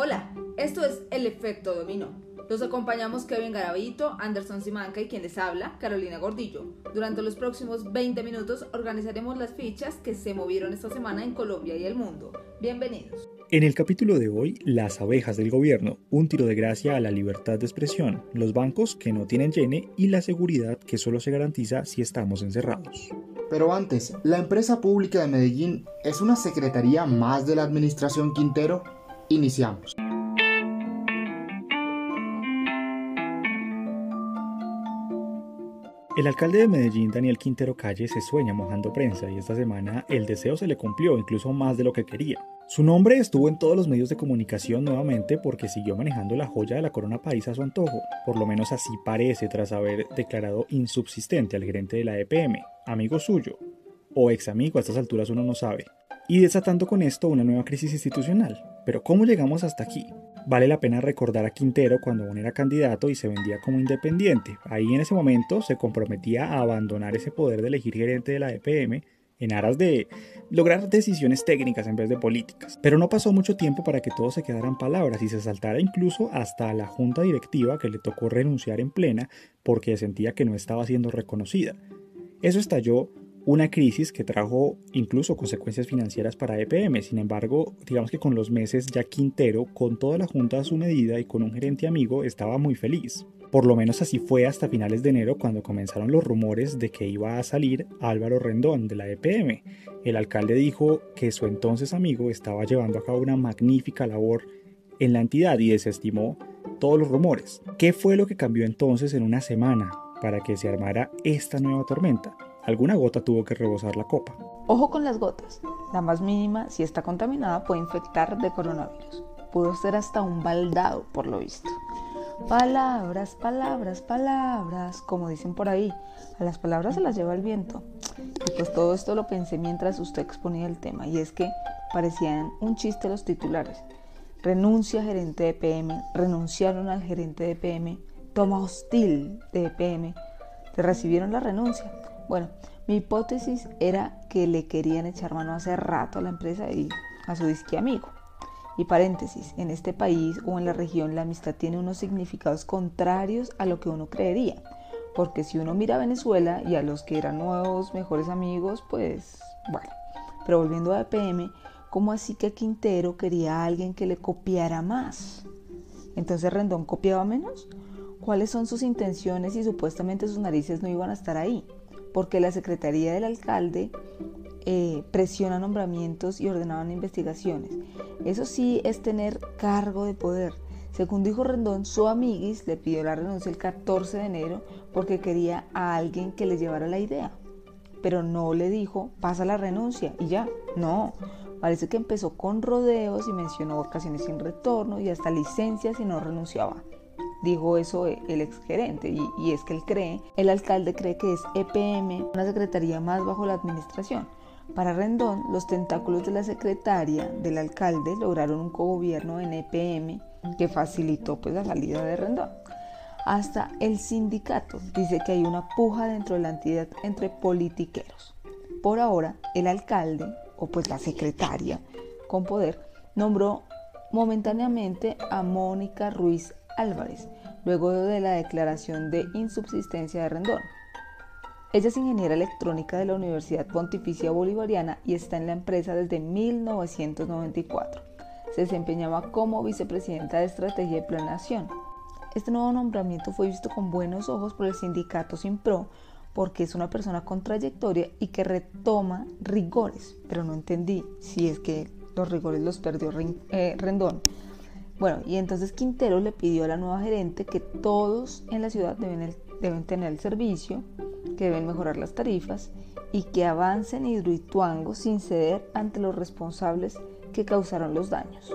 Hola, esto es El Efecto Dominó. Los acompañamos Kevin Garavito, Anderson Simanca y quien les habla, Carolina Gordillo. Durante los próximos 20 minutos organizaremos las fichas que se movieron esta semana en Colombia y el mundo. Bienvenidos. En el capítulo de hoy, las abejas del gobierno, un tiro de gracia a la libertad de expresión, los bancos que no tienen llene y la seguridad que solo se garantiza si estamos encerrados. Pero antes, ¿la empresa pública de Medellín es una secretaría más de la administración Quintero? Iniciamos. El alcalde de Medellín, Daniel Quintero Calle, se sueña mojando prensa y esta semana el deseo se le cumplió, incluso más de lo que quería. Su nombre estuvo en todos los medios de comunicación nuevamente porque siguió manejando la joya de la corona país a su antojo, por lo menos así parece tras haber declarado insubsistente al gerente de la EPM, amigo suyo, o ex amigo, a estas alturas uno no sabe, y desatando con esto una nueva crisis institucional. Pero ¿cómo llegamos hasta aquí? Vale la pena recordar a Quintero cuando aún era candidato y se vendía como independiente. Ahí en ese momento se comprometía a abandonar ese poder de elegir gerente de la EPM en aras de lograr decisiones técnicas en vez de políticas. Pero no pasó mucho tiempo para que todo se quedara en palabras y se saltara incluso hasta la junta directiva que le tocó renunciar en plena porque sentía que no estaba siendo reconocida. Eso estalló una crisis que trajo incluso consecuencias financieras para EPM. Sin embargo, digamos que con los meses ya Quintero, con toda la junta a su medida y con un gerente amigo, estaba muy feliz. Por lo menos así fue hasta finales de enero cuando comenzaron los rumores de que iba a salir Álvaro Rendón de la EPM. El alcalde dijo que su entonces amigo estaba llevando a cabo una magnífica labor en la entidad y desestimó todos los rumores. ¿Qué fue lo que cambió entonces en una semana para que se armara esta nueva tormenta? Alguna gota tuvo que rebosar la copa. Ojo con las gotas. La más mínima, si está contaminada, puede infectar de coronavirus. Pudo ser hasta un baldado, por lo visto. Palabras, palabras, palabras, como dicen por ahí. A las palabras se las lleva el viento. Y pues todo esto lo pensé mientras usted exponía el tema. Y es que parecían un chiste los titulares. Renuncia gerente de PM, renunciaron al gerente de PM, toma hostil de EPM, le recibieron la renuncia. Bueno, mi hipótesis era que le querían echar mano hace rato a la empresa y a su disque amigo. Y paréntesis, en este país o en la región la amistad tiene unos significados contrarios a lo que uno creería. Porque si uno mira a Venezuela y a los que eran nuevos mejores amigos, pues bueno. Pero volviendo a EPM, ¿cómo así que Quintero quería a alguien que le copiara más? Entonces Rendón copiaba menos. ¿Cuáles son sus intenciones y supuestamente sus narices no iban a estar ahí? Porque la secretaría del alcalde eh, presiona nombramientos y ordenaban investigaciones. Eso sí es tener cargo de poder. Según dijo Rendón, su amiguis le pidió la renuncia el 14 de enero porque quería a alguien que le llevara la idea. Pero no le dijo, pasa la renuncia y ya. No, parece que empezó con rodeos y mencionó vacaciones sin retorno y hasta licencias si no renunciaba. Dijo eso el exgerente y, y es que él cree, el alcalde cree que es EPM, una secretaría más bajo la administración para Rendón, los tentáculos de la secretaria del alcalde lograron un cogobierno en EPM que facilitó pues, la salida de Rendón. Hasta el sindicato dice que hay una puja dentro de la entidad entre politiqueros. Por ahora, el alcalde, o pues la secretaria con poder, nombró momentáneamente a Mónica Ruiz Álvarez, luego de la declaración de insubsistencia de Rendón. Ella es ingeniera electrónica de la Universidad Pontificia Bolivariana y está en la empresa desde 1994. Se desempeñaba como vicepresidenta de Estrategia y Planeación. Este nuevo nombramiento fue visto con buenos ojos por el sindicato Pro porque es una persona con trayectoria y que retoma rigores, pero no entendí si es que los rigores los perdió eh, Rendón. Bueno, y entonces Quintero le pidió a la nueva gerente que todos en la ciudad deben, deben tener el servicio que deben mejorar las tarifas y que avancen Hidroituango sin ceder ante los responsables que causaron los daños.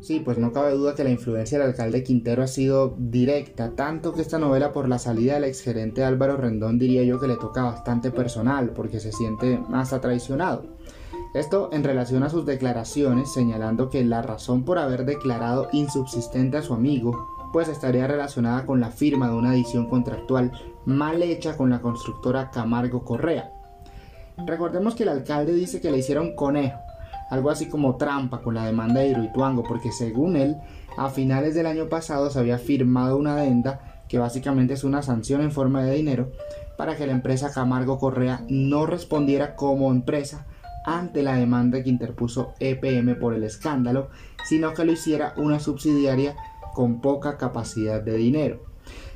Sí, pues no cabe duda que la influencia del alcalde Quintero ha sido directa, tanto que esta novela por la salida del exgerente Álvaro Rendón diría yo que le toca bastante personal, porque se siente más traicionado. Esto en relación a sus declaraciones, señalando que la razón por haber declarado insubsistente a su amigo pues estaría relacionada con la firma de una edición contractual mal hecha con la constructora Camargo Correa. Recordemos que el alcalde dice que le hicieron conejo, algo así como trampa con la demanda de Hidroituango, porque según él, a finales del año pasado se había firmado una adenda que básicamente es una sanción en forma de dinero para que la empresa Camargo Correa no respondiera como empresa ante la demanda que interpuso EPM por el escándalo, sino que lo hiciera una subsidiaria con poca capacidad de dinero.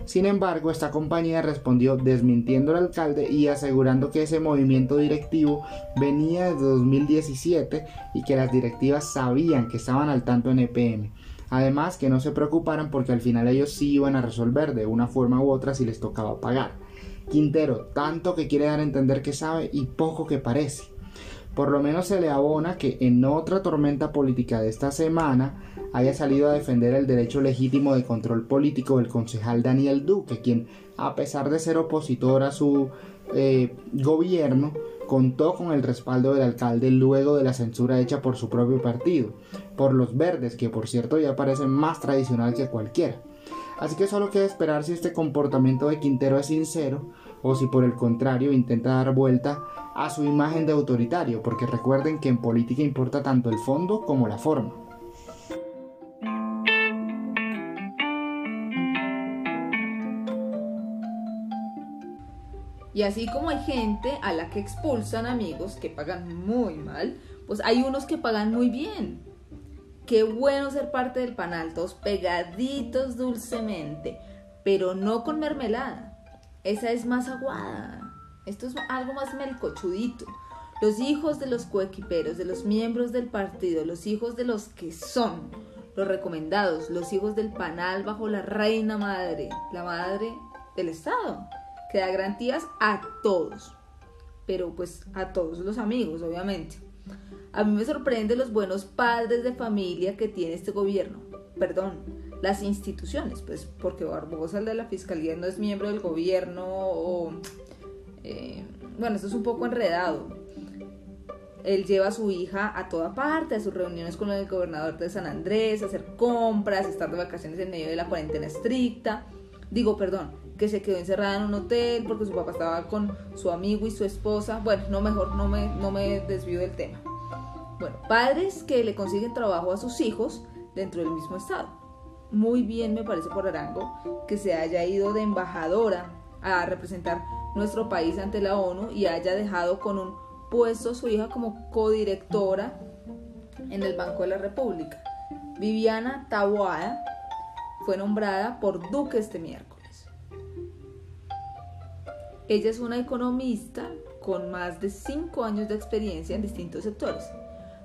Sin embargo, esta compañía respondió desmintiendo al alcalde y asegurando que ese movimiento directivo venía desde 2017 y que las directivas sabían que estaban al tanto en EPM. Además, que no se preocuparan porque al final ellos sí iban a resolver de una forma u otra si les tocaba pagar. Quintero, tanto que quiere dar a entender que sabe y poco que parece. Por lo menos se le abona que en otra tormenta política de esta semana haya salido a defender el derecho legítimo de control político del concejal Daniel Duque, quien, a pesar de ser opositor a su eh, gobierno, contó con el respaldo del alcalde luego de la censura hecha por su propio partido, por los verdes, que por cierto ya parece más tradicional que cualquiera. Así que solo queda esperar si este comportamiento de Quintero es sincero o si por el contrario intenta dar vuelta a su imagen de autoritario, porque recuerden que en política importa tanto el fondo como la forma. Y así como hay gente a la que expulsan amigos que pagan muy mal, pues hay unos que pagan muy bien. Qué bueno ser parte del panal, todos pegaditos dulcemente, pero no con mermelada. Esa es más aguada. Esto es algo más melcochudito. Los hijos de los coequiperos, de los miembros del partido, los hijos de los que son, los recomendados, los hijos del panal bajo la reina madre, la madre del Estado, que da garantías a todos, pero pues a todos los amigos, obviamente. A mí me sorprende los buenos padres de familia que tiene este gobierno, perdón, las instituciones, pues porque Barbosa, el de la Fiscalía, no es miembro del gobierno o... Eh, bueno, esto es un poco enredado. Él lleva a su hija a toda parte, a sus reuniones con el gobernador de San Andrés, a hacer compras, estar de vacaciones en medio de la cuarentena estricta. Digo, perdón, que se quedó encerrada en un hotel porque su papá estaba con su amigo y su esposa. Bueno, no mejor, no me, no me desvío del tema. Bueno, padres que le consiguen trabajo a sus hijos dentro del mismo estado. Muy bien me parece por Arango que se haya ido de embajadora a representar nuestro país ante la ONU y haya dejado con un puesto a su hija como codirectora en el Banco de la República. Viviana Taboada fue nombrada por Duque este miércoles. Ella es una economista con más de cinco años de experiencia en distintos sectores.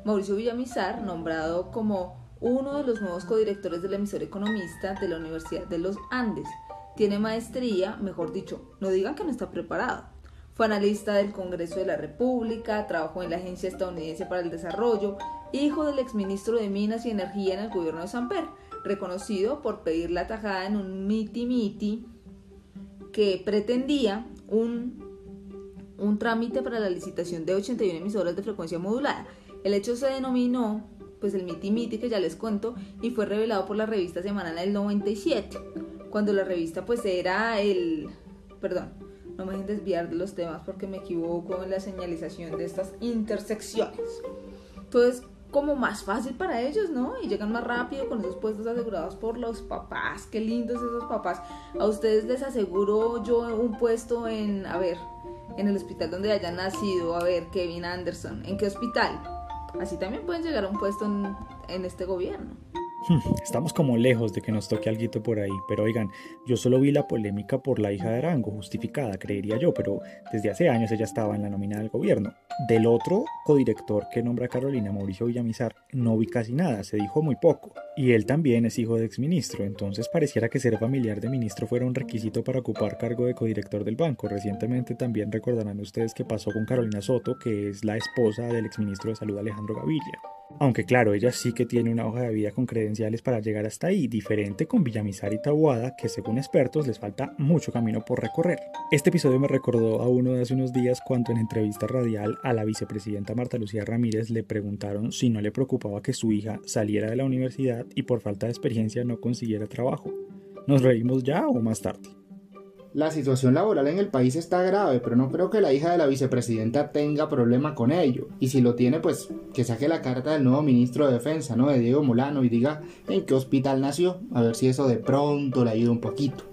Mauricio Villamizar, nombrado como uno de los nuevos codirectores del emisor economista de la Universidad de los Andes. Tiene maestría, mejor dicho, no digan que no está preparado. Fue analista del Congreso de la República, trabajó en la Agencia Estadounidense para el Desarrollo, hijo del exministro de Minas y Energía en el gobierno de Samper, reconocido por pedir la tajada en un miti-miti que pretendía un, un trámite para la licitación de 81 emisoras de frecuencia modulada. El hecho se denominó pues el miti miti que ya les cuento y fue revelado por la revista semanal del 97 cuando la revista pues era el perdón no me dejen desviar de los temas porque me equivoco en la señalización de estas intersecciones entonces como más fácil para ellos, ¿no? Y llegan más rápido con esos puestos asegurados por los papás. Qué lindos esos papás. A ustedes les aseguro yo un puesto en, a ver, en el hospital donde hayan nacido, a ver, Kevin Anderson. ¿En qué hospital? Así también pueden llegar a un puesto en, en este gobierno. Hmm, estamos como lejos de que nos toque algo por ahí, pero oigan, yo solo vi la polémica por la hija de Arango, justificada, creería yo, pero desde hace años ella estaba en la nómina del gobierno. Del otro codirector que nombra Carolina, Mauricio Villamizar, no vi casi nada, se dijo muy poco. Y él también es hijo de exministro, entonces pareciera que ser familiar de ministro fuera un requisito para ocupar cargo de codirector del banco. Recientemente también recordarán ustedes que pasó con Carolina Soto, que es la esposa del exministro de Salud Alejandro Gaviria. Aunque claro, ella sí que tiene una hoja de vida con credenciales para llegar hasta ahí, diferente con Villamizar y Tabuada, que según expertos les falta mucho camino por recorrer. Este episodio me recordó a uno de hace unos días cuando en entrevista radial a la vicepresidenta Marta Lucía Ramírez le preguntaron si no le preocupaba que su hija saliera de la universidad y por falta de experiencia no consiguiera trabajo. ¿Nos reímos ya o más tarde? La situación laboral en el país está grave, pero no creo que la hija de la vicepresidenta tenga problema con ello. Y si lo tiene, pues que saque la carta del nuevo ministro de Defensa, ¿no? De Diego Molano y diga en qué hospital nació, a ver si eso de pronto le ayuda un poquito.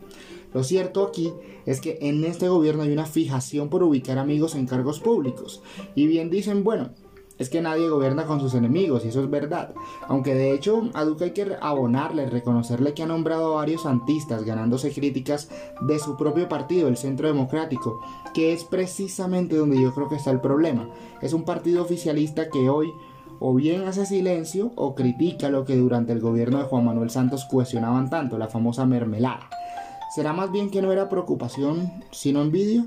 Lo cierto aquí es que en este gobierno hay una fijación por ubicar amigos en cargos públicos. Y bien dicen, bueno, es que nadie gobierna con sus enemigos, y eso es verdad. Aunque de hecho a Duque hay que abonarle, reconocerle que ha nombrado a varios santistas, ganándose críticas de su propio partido, el Centro Democrático, que es precisamente donde yo creo que está el problema. Es un partido oficialista que hoy o bien hace silencio o critica lo que durante el gobierno de Juan Manuel Santos cuestionaban tanto, la famosa mermelada. ¿Será más bien que no era preocupación, sino envidia?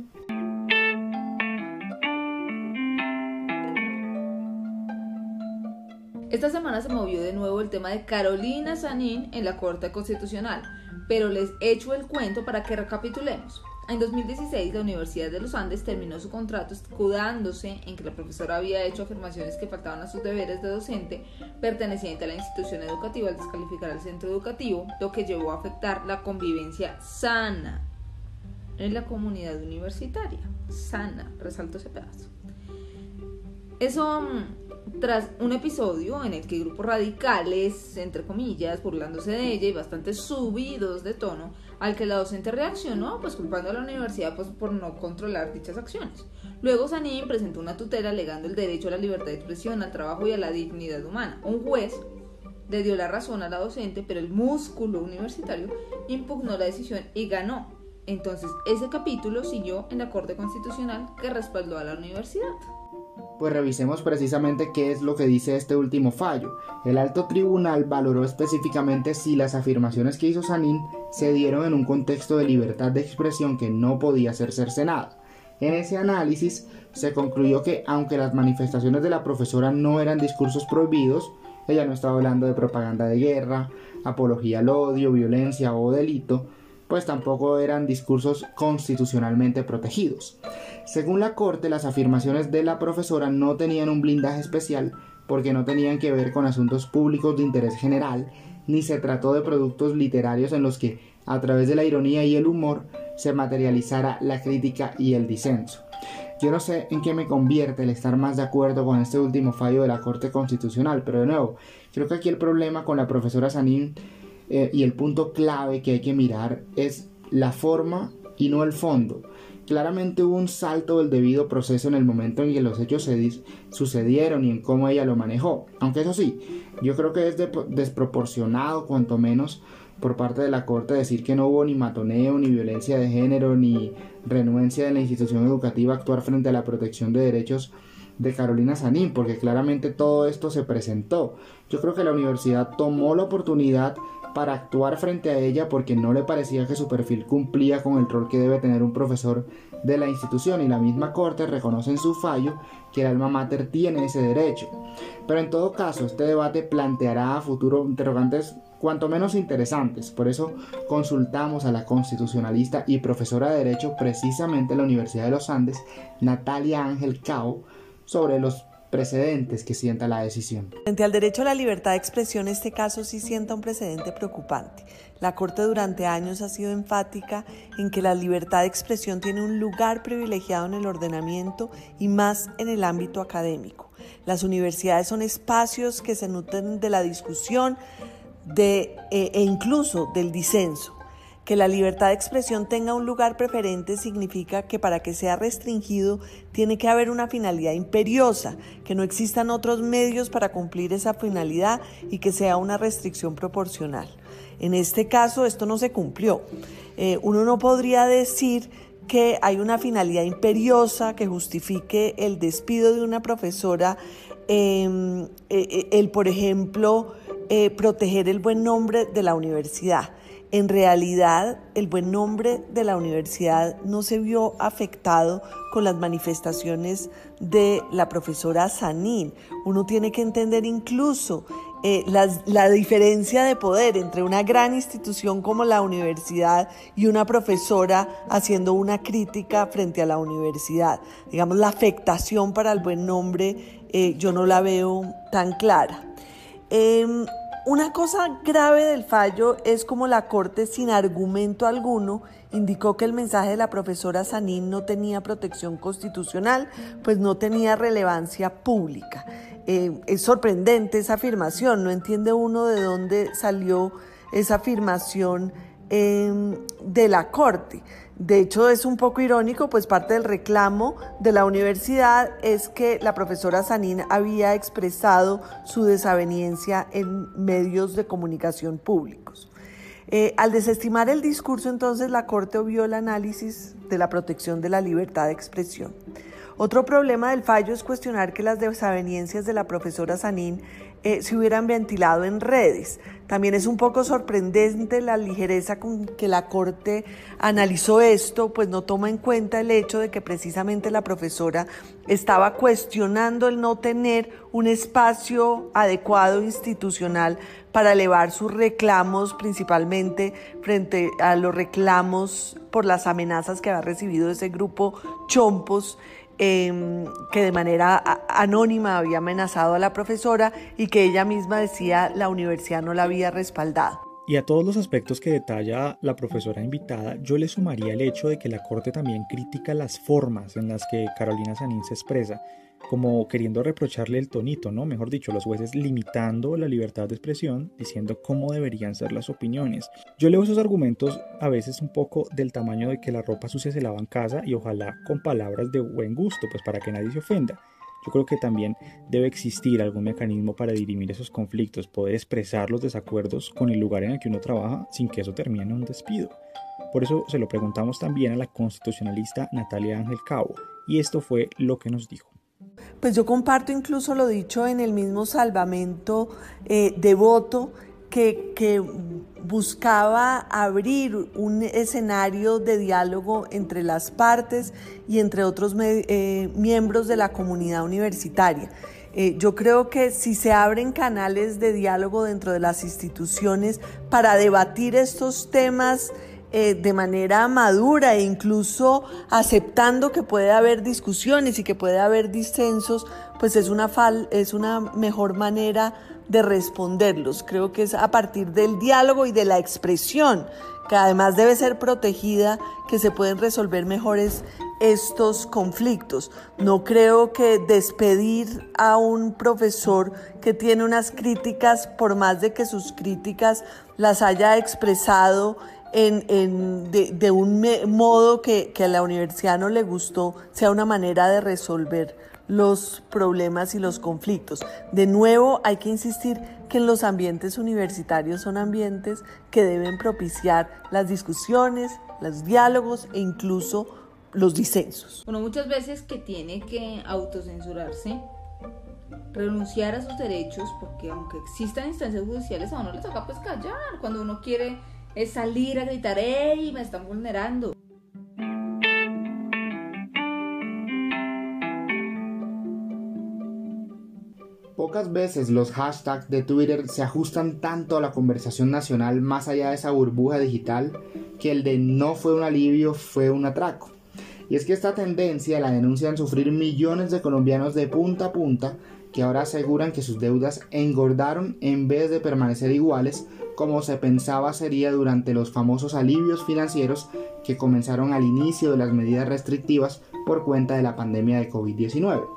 Esta semana se movió de nuevo el tema de Carolina Sanín en la Corte Constitucional, pero les echo el cuento para que recapitulemos. En 2016, la Universidad de los Andes terminó su contrato escudándose en que la profesora había hecho afirmaciones que faltaban a sus deberes de docente perteneciente a la institución educativa al descalificar al centro educativo, lo que llevó a afectar la convivencia sana en la comunidad universitaria. Sana, resalto ese pedazo. Eso mm, tras un episodio en el que grupos radicales, entre comillas, burlándose de ella y bastante subidos de tono, al que la docente reaccionó, pues culpando a la universidad pues, por no controlar dichas acciones. Luego Sanín presentó una tutela alegando el derecho a la libertad de expresión, al trabajo y a la dignidad humana. Un juez le dio la razón a la docente, pero el músculo universitario impugnó la decisión y ganó. Entonces, ese capítulo siguió en la Corte Constitucional que respaldó a la universidad. Pues revisemos precisamente qué es lo que dice este último fallo. El alto tribunal valoró específicamente si las afirmaciones que hizo Sanín se dieron en un contexto de libertad de expresión que no podía ser cercenada. En ese análisis se concluyó que aunque las manifestaciones de la profesora no eran discursos prohibidos, ella no estaba hablando de propaganda de guerra, apología al odio, violencia o delito, pues tampoco eran discursos constitucionalmente protegidos. Según la Corte, las afirmaciones de la profesora no tenían un blindaje especial porque no tenían que ver con asuntos públicos de interés general, ni se trató de productos literarios en los que, a través de la ironía y el humor, se materializara la crítica y el disenso. Yo no sé en qué me convierte el estar más de acuerdo con este último fallo de la Corte Constitucional, pero de nuevo, creo que aquí el problema con la profesora Sanín eh, y el punto clave que hay que mirar es la forma y no el fondo. Claramente hubo un salto del debido proceso en el momento en que los hechos se sucedieron y en cómo ella lo manejó. Aunque eso sí, yo creo que es desproporcionado cuanto menos por parte de la Corte decir que no hubo ni matoneo, ni violencia de género, ni renuencia de la institución educativa a actuar frente a la protección de derechos de Carolina Sanín, porque claramente todo esto se presentó. Yo creo que la universidad tomó la oportunidad para actuar frente a ella porque no le parecía que su perfil cumplía con el rol que debe tener un profesor de la institución y la misma corte reconoce en su fallo que el alma mater tiene ese derecho. Pero en todo caso, este debate planteará a futuro interrogantes cuanto menos interesantes. Por eso consultamos a la constitucionalista y profesora de Derecho precisamente en la Universidad de los Andes, Natalia Ángel Cao, sobre los precedentes que sienta la decisión. Frente al derecho a la libertad de expresión, este caso sí sienta un precedente preocupante. La Corte durante años ha sido enfática en que la libertad de expresión tiene un lugar privilegiado en el ordenamiento y más en el ámbito académico. Las universidades son espacios que se nutren de la discusión de, eh, e incluso del disenso. Que la libertad de expresión tenga un lugar preferente significa que para que sea restringido tiene que haber una finalidad imperiosa, que no existan otros medios para cumplir esa finalidad y que sea una restricción proporcional. En este caso esto no se cumplió. Eh, uno no podría decir que hay una finalidad imperiosa que justifique el despido de una profesora, em, eh, el, por ejemplo, eh, proteger el buen nombre de la universidad. En realidad, el buen nombre de la universidad no se vio afectado con las manifestaciones de la profesora Sanín. Uno tiene que entender incluso eh, la, diferencia de poder entre una gran institución como la universidad y una profesora haciendo una crítica frente a la universidad. Digamos, la afectación para el buen nombre eh, yo no la veo tan clara. Em, Una cosa grave del fallo es como la Corte sin argumento alguno indicó que el mensaje de la profesora Sanín no tenía protección constitucional, pues no tenía relevancia pública. Eh, es sorprendente esa afirmación, no entiende uno de dónde salió esa afirmación em, de la Corte. De hecho, es un poco irónico, pues parte del reclamo de la universidad es que la profesora Sanín había expresado su desaveniencia en medios de comunicación públicos. Eh, al desestimar el discurso, entonces, la Corte obvió el análisis de la protección de la libertad de expresión. Otro problema del fallo es cuestionar que las desavenencias de la profesora Sanín eh, se hubieran ventilado en redes. También es un poco sorprendente la ligereza con que la Corte analizó esto, pues no toma en cuenta el hecho de que precisamente la profesora estaba cuestionando el no tener un espacio adecuado institucional para elevar sus reclamos, principalmente frente a los reclamos por las amenazas que había recibido ese grupo Chompos Em, que de manera anónima había amenazado a la profesora y que ella misma decía la universidad no la había respaldado. Y a todos los aspectos que detalla la profesora invitada, yo le sumaría el hecho de que la Corte también critica las formas en las que Carolina Sanín se expresa como queriendo reprocharle el tonito, ¿no? Mejor dicho, los jueces limitando la libertad de expresión, diciendo cómo deberían ser las opiniones. Yo leo esos argumentos a veces un poco del tamaño de que la ropa sucia se lava en casa y ojalá con palabras de buen gusto, pues para que nadie se ofenda. Yo creo que también debe existir algún mecanismo para dirimir esos conflictos, poder expresar los desacuerdos con el lugar en el que uno trabaja sin que eso termine en un despido. Por eso se lo preguntamos también a la constitucionalista Natalia Ángel Cabo, y esto fue lo que nos dijo. Pues yo comparto incluso lo dicho en el mismo salvamento eh, de voto que, buscaba abrir un escenario de diálogo entre las partes y entre otros eh, miembros de la comunidad universitaria. Eh, yo creo que si se abren canales de diálogo dentro de las instituciones para debatir estos temas, eh, de manera madura e incluso aceptando que puede haber discusiones y que puede haber disensos, pues es una, es una mejor manera de responderlos. Creo que es a partir del diálogo y de la expresión, que además debe ser protegida, que se pueden resolver mejores estos conflictos. No creo que despedir a un profesor que tiene unas críticas, por más de que sus críticas las haya expresado en, de, un modo que, que a la universidad no le gustó, sea una manera de resolver los problemas y los conflictos. De nuevo, hay que insistir que en los ambientes universitarios son ambientes que deben propiciar las discusiones, los diálogos e incluso los disensos. Bueno, muchas veces que tiene que autocensurarse, renunciar a sus derechos, porque aunque existan instancias judiciales, a uno le toca pues callar cuando uno quiere es salir a gritar, ¡Ey! Me están vulnerando. Pocas veces los hashtags de Twitter se ajustan tanto a la conversación nacional más allá de esa burbuja digital que el de no fue un alivio, fue un atraco. Y es que esta tendencia la denuncian sufrir millones de colombianos de punta a punta que ahora aseguran que sus deudas engordaron en vez de permanecer iguales como se pensaba sería durante los famosos alivios financieros que comenzaron al inicio de las medidas restrictivas por cuenta de la pandemia de COVID-19.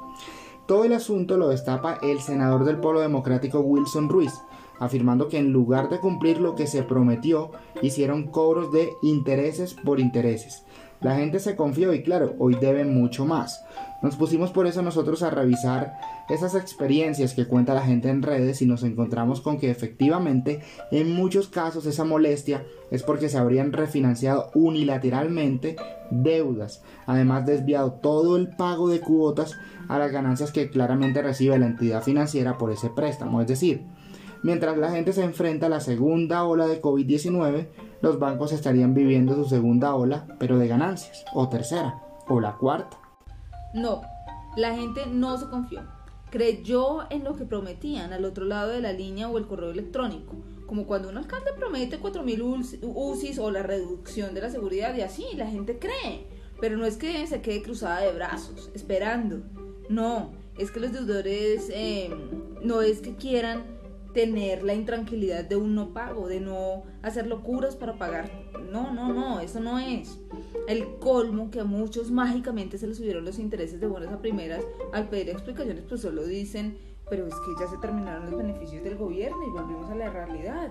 Todo el asunto lo destapa el senador del Polo Democrático Wilson Ruiz, afirmando que en lugar de cumplir lo que se prometió, hicieron cobros de intereses por intereses. La gente se confió y claro, hoy deben mucho más. Nos pusimos por eso nosotros a revisar esas experiencias que cuenta la gente en redes y nos encontramos con que efectivamente en muchos casos esa molestia es porque se habrían refinanciado unilateralmente deudas, además desviado todo el pago de cuotas a las ganancias que claramente recibe la entidad financiera por ese préstamo. Es decir, mientras la gente se enfrenta a la segunda ola de COVID-19, los bancos estarían viviendo su segunda ola, pero de ganancias, o tercera, o la cuarta. No, la gente no se confió. Creyó en lo que prometían al otro lado de la línea o el correo electrónico, como cuando un alcalde promete 4.000 UCIs o la reducción de la seguridad y así, la gente cree. Pero no es que se quede cruzada de brazos, esperando. No, es que los deudores em, no es que quieran tener la intranquilidad de un no pago, de no hacer locuras para pagar. No, no, no, eso no es. El colmo que a muchos mágicamente se les subieron los intereses de buenas a primeras al pedir explicaciones, pues solo dicen, pero es que ya se terminaron los beneficios del gobierno y volvimos a la realidad.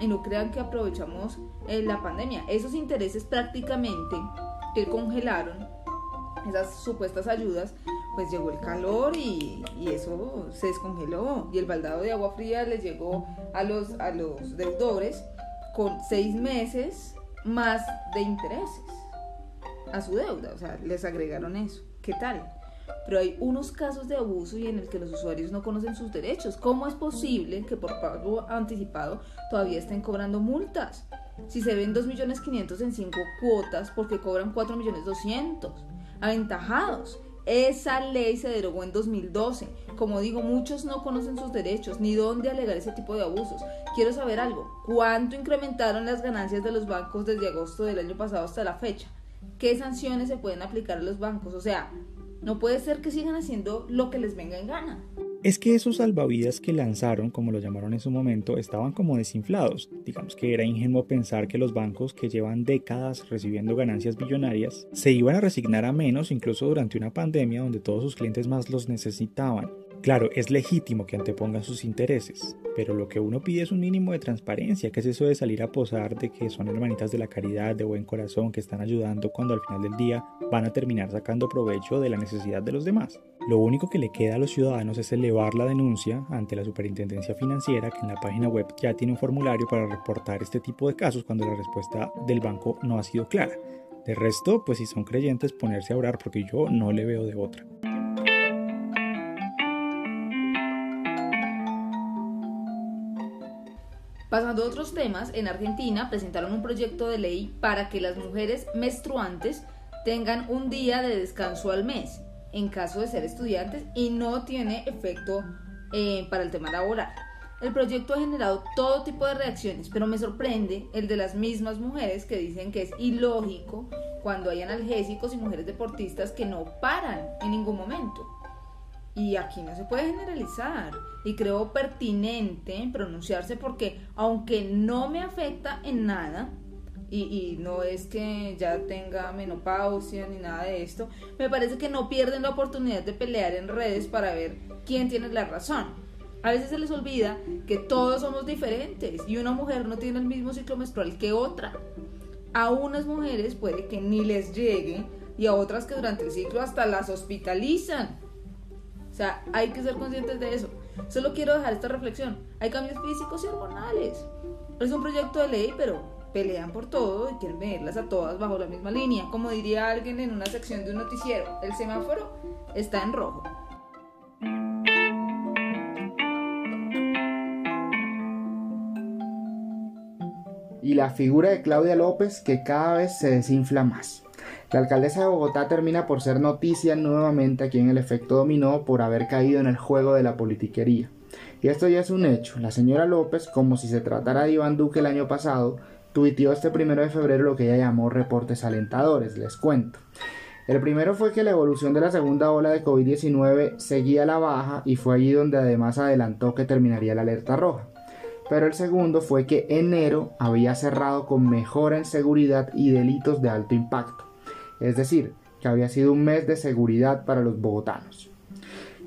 Y no crean que aprovechamos eh, la pandemia. Esos intereses prácticamente que congelaron, esas supuestas ayudas, pues llegó el calor y, eso se descongeló y el baldado de agua fría les llegó a los, a los deudores con seis meses más de intereses a su deuda, o sea, les agregaron eso. ¿Qué tal? Pero hay unos casos de abuso y en el que los usuarios no conocen sus derechos. ¿Cómo es posible que por pago anticipado todavía estén cobrando multas? Si se ven 2.500.000 en 5 cuotas, porque cobran 4.200.000? Aventajados. Esa ley se derogó en 2012. Como digo, muchos no conocen sus derechos ni dónde alegar ese tipo de abusos. Quiero saber algo. ¿Cuánto incrementaron las ganancias de los bancos desde agosto del año pasado hasta la fecha? ¿Qué sanciones se pueden aplicar a los bancos? O sea, no puede ser que sigan haciendo lo que les venga en gana. Es que esos salvavidas que lanzaron, como lo llamaron en su momento, estaban como desinflados. Digamos que era ingenuo pensar que los bancos que llevan décadas recibiendo ganancias billonarias se iban a resignar a menos incluso durante una pandemia donde todos sus clientes más los necesitaban. Claro, es legítimo que antepongan sus intereses, pero lo que uno pide es un mínimo de transparencia, que es eso de salir a posar de que son hermanitas de la caridad, de buen corazón, que están ayudando cuando al final del día van a terminar sacando provecho de la necesidad de los demás. Lo único que le queda a los ciudadanos es elevar la denuncia ante la Superintendencia Financiera, que en la página web ya tiene un formulario para reportar este tipo de casos cuando la respuesta del banco no ha sido clara. De resto, pues si son creyentes, ponerse a orar porque yo no le veo de otra. Pasando a otros temas, en Argentina presentaron un proyecto de ley para que las mujeres menstruantes tengan un día de descanso al mes en caso de ser estudiantes y no tiene efecto eh, para el tema laboral. El proyecto ha generado todo tipo de reacciones, pero me sorprende el de las mismas mujeres que dicen que es ilógico cuando hay analgésicos y mujeres deportistas que no paran en ningún momento. Y aquí no se puede generalizar. Y creo pertinente pronunciarse porque aunque no me afecta en nada, y, no es que ya tenga menopausia ni nada de esto, me parece que no pierden la oportunidad de pelear en redes para ver quién tiene la razón. A veces se les olvida que todos somos diferentes y una mujer no tiene el mismo ciclo menstrual que otra. A unas mujeres puede que ni les llegue y a otras que durante el ciclo hasta las hospitalizan. O sea, hay que ser conscientes de eso. Solo quiero dejar esta reflexión. Hay cambios físicos y hormonales. Es un proyecto de ley, pero pelean por todo y quieren medirlas a todas bajo la misma línea. Como diría alguien en una sección de un noticiero, el semáforo está en rojo. Y la figura de Claudia López que cada vez se desinfla más. La alcaldesa de Bogotá termina por ser noticia nuevamente aquí en el efecto dominó por haber caído en el juego de la politiquería. Y esto ya es un hecho. La señora López, como si se tratara de Iván Duque el año pasado, tuiteó este primero de febrero lo que ella llamó reportes alentadores, les cuento. El primero fue que la evolución de la segunda ola de COVID-19 seguía la baja y fue allí donde además adelantó que terminaría la alerta roja. Pero el segundo fue que enero había cerrado con mejora en seguridad y delitos de alto impacto es decir, que había sido un mes de seguridad para los bogotanos.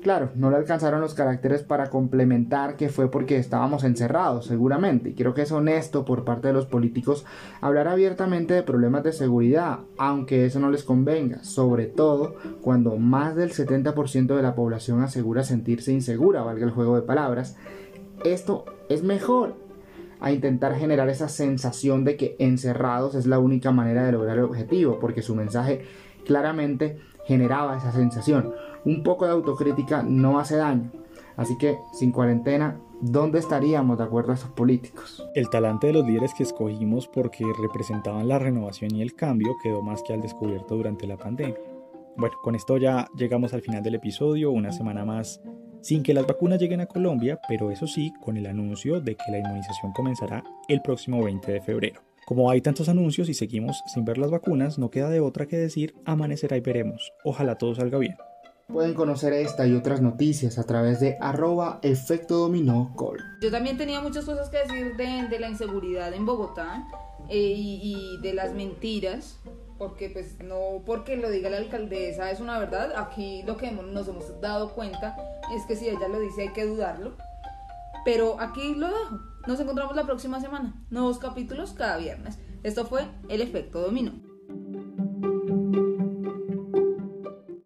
Claro, no le alcanzaron los caracteres para complementar que fue porque estábamos encerrados, seguramente, y creo que es honesto por parte de los políticos hablar abiertamente de problemas de seguridad, aunque eso no les convenga, sobre todo cuando más del 70% de la población asegura sentirse insegura, valga el juego de palabras. Esto es mejor a intentar generar esa sensación de que encerrados es la única manera de lograr el objetivo, porque su mensaje claramente generaba esa sensación. Un poco de autocrítica no hace daño. Así que sin cuarentena, ¿dónde estaríamos de acuerdo a esos políticos? El talante de los líderes que escogimos porque representaban la renovación y el cambio quedó más que al descubierto durante la pandemia. Bueno, con esto ya llegamos al final del episodio, una semana más sin que las vacunas lleguen a Colombia, pero eso sí, con el anuncio de que la inmunización comenzará el próximo 20 de febrero. Como hay tantos anuncios y seguimos sin ver las vacunas, no queda de otra que decir amanecerá y veremos. Ojalá todo salga bien. Pueden conocer esta y otras noticias a través de arroba efecto dominó. Yo también tenía muchas cosas que decir de, de la inseguridad en Bogotá eh, y, de las mentiras porque pues no porque lo diga la alcaldesa es una verdad, aquí lo que nos hemos dado cuenta es que si ella lo dice hay que dudarlo, pero aquí lo dejo, nos encontramos la próxima semana, nuevos capítulos cada viernes, esto fue El Efecto Dominó.